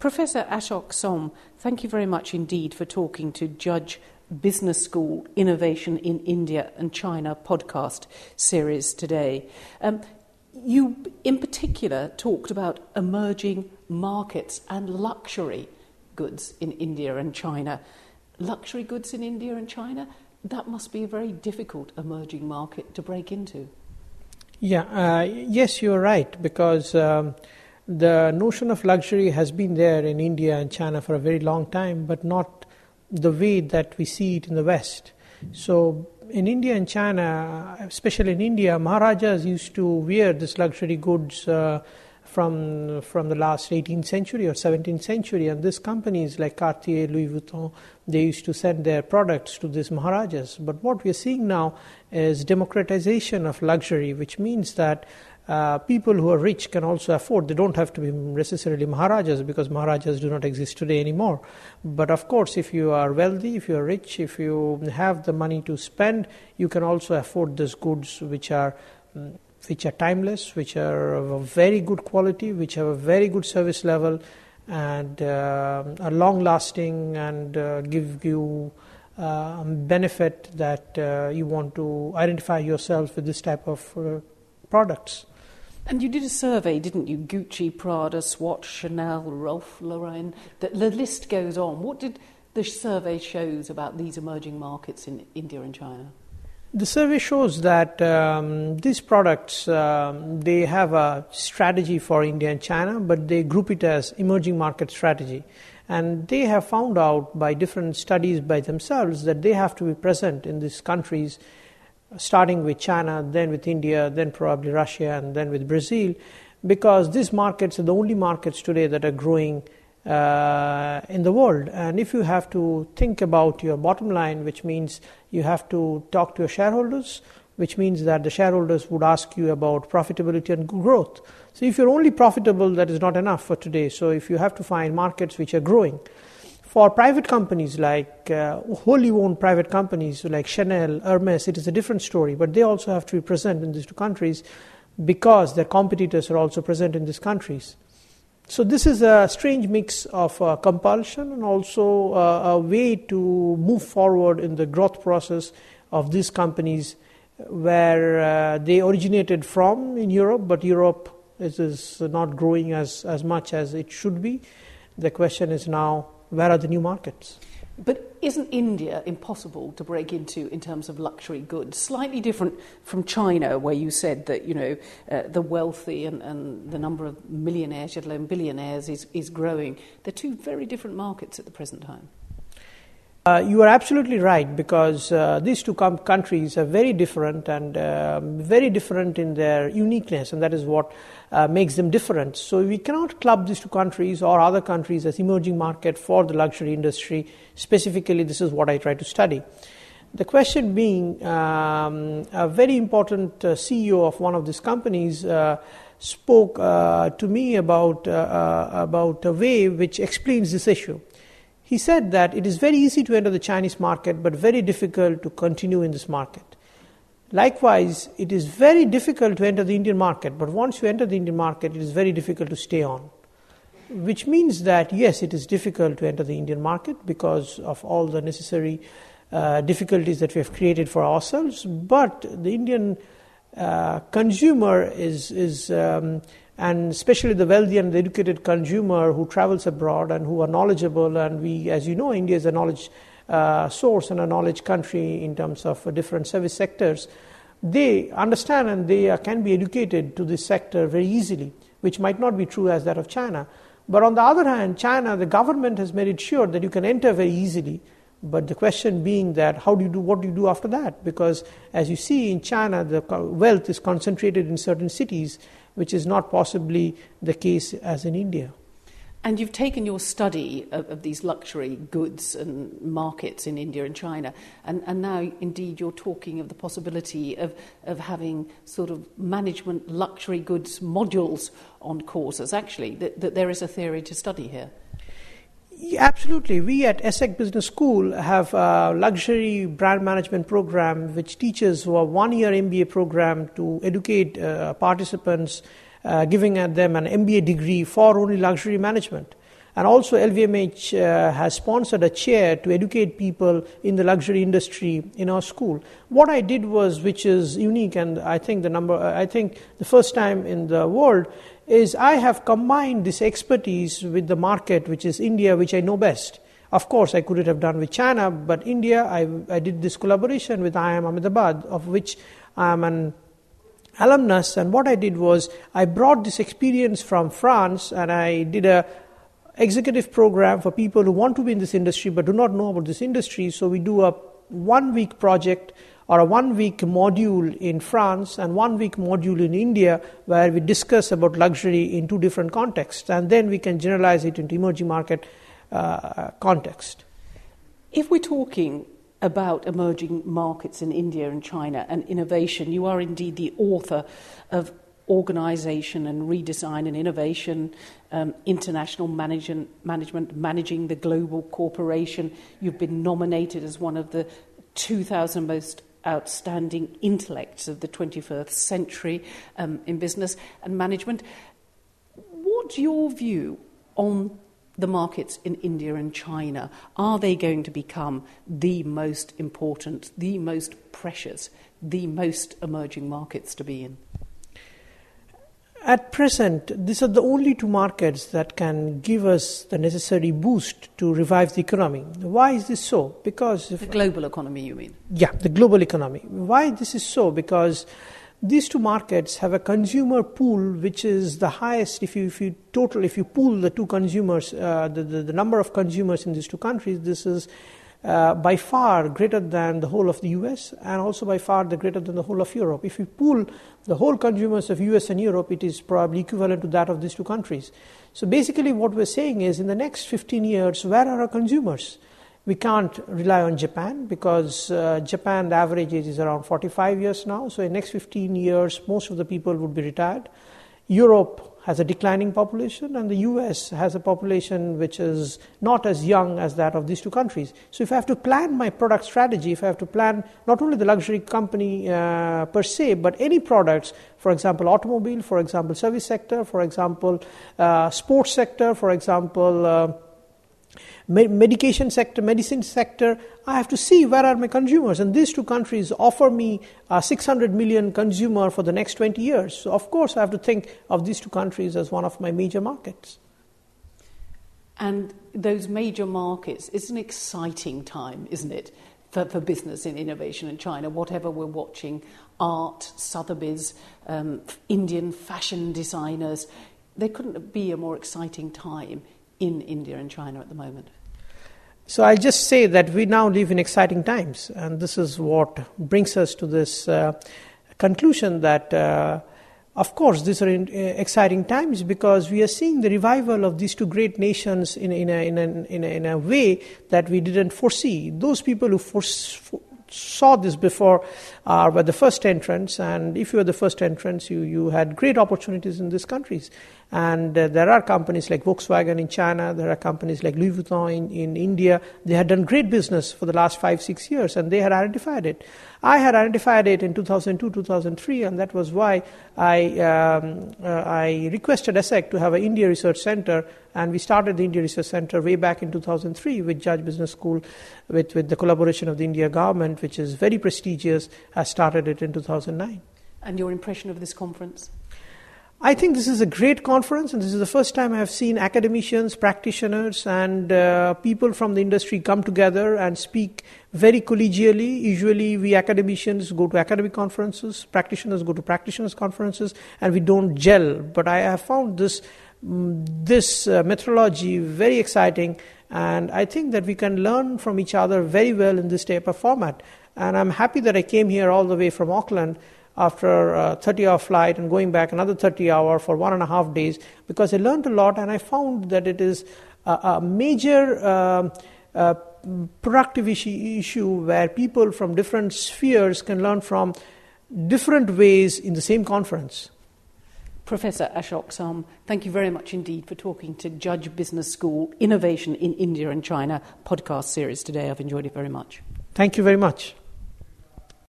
Professor Ashok Som, thank you very much indeed for talking to Judge Business School Innovation in India and China podcast series today. Um, you, in particular, talked about emerging markets and luxury goods in India and China. Luxury goods in India and China? That must be a very difficult emerging market to break into. Yeah, uh, yes, you're right, because um, the notion of luxury has been there in India and China for a very long time, but not the way that we see it in the West. So, in India and China, especially in India, Maharajas used to wear this luxury goods uh, from from the last 18th century or 17th century, and these companies like Cartier, Louis Vuitton, they used to send their products to these Maharajas. But what we are seeing now is democratization of luxury, which means that uh, people who are rich can also afford. They don't have to be necessarily Maharajas because Maharajas do not exist today anymore. But of course, if you are wealthy, if you are rich, if you have the money to spend, you can also afford these goods which are. Um, which are timeless, which are of a very good quality, which have a very good service level, and uh, are long lasting and uh, give you uh, benefit that uh, you want to identify yourself with this type of uh, products. And you did a survey, didn't you? Gucci, Prada, Swatch, Chanel, Ralph Lauren. The, the list goes on. What did the survey shows about these emerging markets in India and China? The survey shows that um, these products um, they have a strategy for India and China, but they group it as emerging market strategy. And they have found out by different studies by themselves that they have to be present in these countries, starting with China, then with India, then probably Russia, and then with Brazil, because these markets are the only markets today that are growing uh, in the world. And if you have to think about your bottom line, which means you have to talk to your shareholders, which means that the shareholders would ask you about profitability and growth. So if you're only profitable, that is not enough for today. So if you have to find markets which are growing, for private companies like uh, wholly owned private companies like Chanel, Hermes, it is a different story, but they also have to be present in these two countries because their competitors are also present in these countries. So this is a strange mix of uh, compulsion and also uh, a way to move forward in the growth process of these companies where uh, they originated from in Europe, but Europe is, is not growing as, as much as it should be. The question is now, where are the new markets? But isn't India impossible to break into in terms of luxury goods? Slightly different from China, where you said that you know uh, the wealthy and, and the number of millionaires, let alone billionaires, is, is growing. They're two very different markets at the present time. Uh, you are absolutely right because uh, these two com- countries are very different and uh, very different in their uniqueness, and that is what uh, makes them different. So we cannot club these two countries or other countries as emerging market for the luxury industry. Specifically, this is what I try to study. The question being, um, a very important uh, CEO of one of these companies uh, spoke to me about about a way which explains this issue. He said that it is very easy to enter the Chinese market, but very difficult to continue in this market. Likewise, it is very difficult to enter the Indian market, but once you enter the Indian market, it is very difficult to stay on. Which means that, yes, it is difficult to enter the Indian market because of all the necessary uh, difficulties that we have created for ourselves, but the Indian uh, consumer is, is um, and especially the wealthy and the educated consumer who travels abroad and who are knowledgeable. And we, as you know, India is a knowledge uh, source and a knowledge country in terms of uh, different service sectors. They understand and they uh, can be educated to this sector very easily, which might not be true as that of China. But on the other hand, China, the government has made it sure that you can enter very easily. But the question being that how do you do what do you do after that? Because as you see in China, the wealth is concentrated in certain cities, which is not possibly the case as in India. And you've taken your study of, of, these luxury goods and markets in India and China, and, and now indeed you're talking of the possibility of, of having sort of management luxury goods modules on courses, actually, that, that there is a theory to study here. Yeah, absolutely. We at ESSEC Business School have a luxury brand management program which teaches a one year MBA program to educate uh, participants, uh, giving them an MBA degree for only luxury management. And also, LVMH uh, has sponsored a chair to educate people in the luxury industry in our school. What I did was, which is unique, and I think the number, I think the first time in the world, is I have combined this expertise with the market, which is India, which I know best. Of course, I couldn't have done with China, but India, I, I did this collaboration with IIM Ahmedabad, of which I am an alumnus. And what I did was I brought this experience from France and I did a executive program for people who want to be in this industry but do not know about this industry. So we do a one week project or a one week module in France and one week module in India where we discuss about luxury in two different contexts and then we can generalize it into emerging market uh, context. If we're talking about emerging markets in India and China and innovation, you are indeed the author of Organization and Redesign and Innovation, um, International management, management, Managing the Global Corporation. You've been nominated as one of the 2,000 most outstanding intellects of the 21st century um, in business and management. What's your view on the markets in India and China? Are they going to become the most important, the most precious, the most emerging markets to be in? At present, these are the only two markets that can give us the necessary boost to revive the economy. Why is this so? Because the global economy, you mean? Yeah, the global economy. Why this is so? Because these two markets have a consumer pool which is the highest if you, if you total if you pool the two consumers uh, the, the, the, number of consumers in these two countries this is uh, by far greater than the whole of the US and also by far the greater than the whole of Europe. If you pool the whole consumers of US and Europe, it is probably equivalent to that of these two countries. So basically, what we're saying is in the next 15 years, where are our consumers? We can't rely on Japan because uh, Japan, the average age is around 45 years now. So, in next 15 years, most of the people would be retired. Europe has a declining population, and the US has a population which is not as young as that of these two countries. So, if I have to plan my product strategy, if I have to plan not only the luxury company uh, per se, but any products, for example, automobile, for example, service sector, for example, uh, sports sector, for example, uh, medication sector, medicine sector, I have to see where are my consumers. And these two countries offer me a 600 million consumer for the next 20 years. So, of course, I have to think of these two countries as one of my major markets. And those major markets, it's an exciting time, isn't it, for, for business in innovation in China, whatever we're watching art, Sotheby's, um, Indian fashion designers. There couldn't be a more exciting time in India and China at the moment. So I'll just say that we now live in exciting times, and this is what brings us to this uh, conclusion that, uh, of course, these are in, uh, exciting times because we are seeing the revival of these two great nations in, in, a, in, a, in, a, in a way that we didn't foresee. Those people who saw this before uh, were the first entrants, and if you were the first entrants, you, you had great opportunities in these countries. And uh, there are companies like Volkswagen in China, there are companies like Louis Vuitton in, in India. They had done great business for the last five, six years, and they had identified it. I had identified it in 2002, 2003, and that was why I, um, uh, I requested ESSEC to have an India Research Center, and we started the India Research Center way back in 2003 with Judge Business School, with, with the collaboration of the India government, which is very prestigious, has started it in 2009. And your impression of this conference? I think this is a great conference, and this is the first time I have seen academicians, practitioners, and uh, people from the industry come together and speak very collegially. Usually, we academicians go to academic conferences, practitioners go to practitioners' conferences, and we don't gel. But I have found this this uh, methodology very exciting, and I think that we can learn from each other very well in this type of format. And I'm happy that I came here all the way from Auckland after a 30 hour flight and going back another 30 hour for one and a half days because I learned a lot and I found that it is a, a major uh, uh, productive issue where people from different spheres can learn from different ways in the same conference. Professor Ashok Som, thank you very much indeed for talking to Judge Business School Innovation in India and China podcast series today. I've enjoyed it very much. Thank you very much.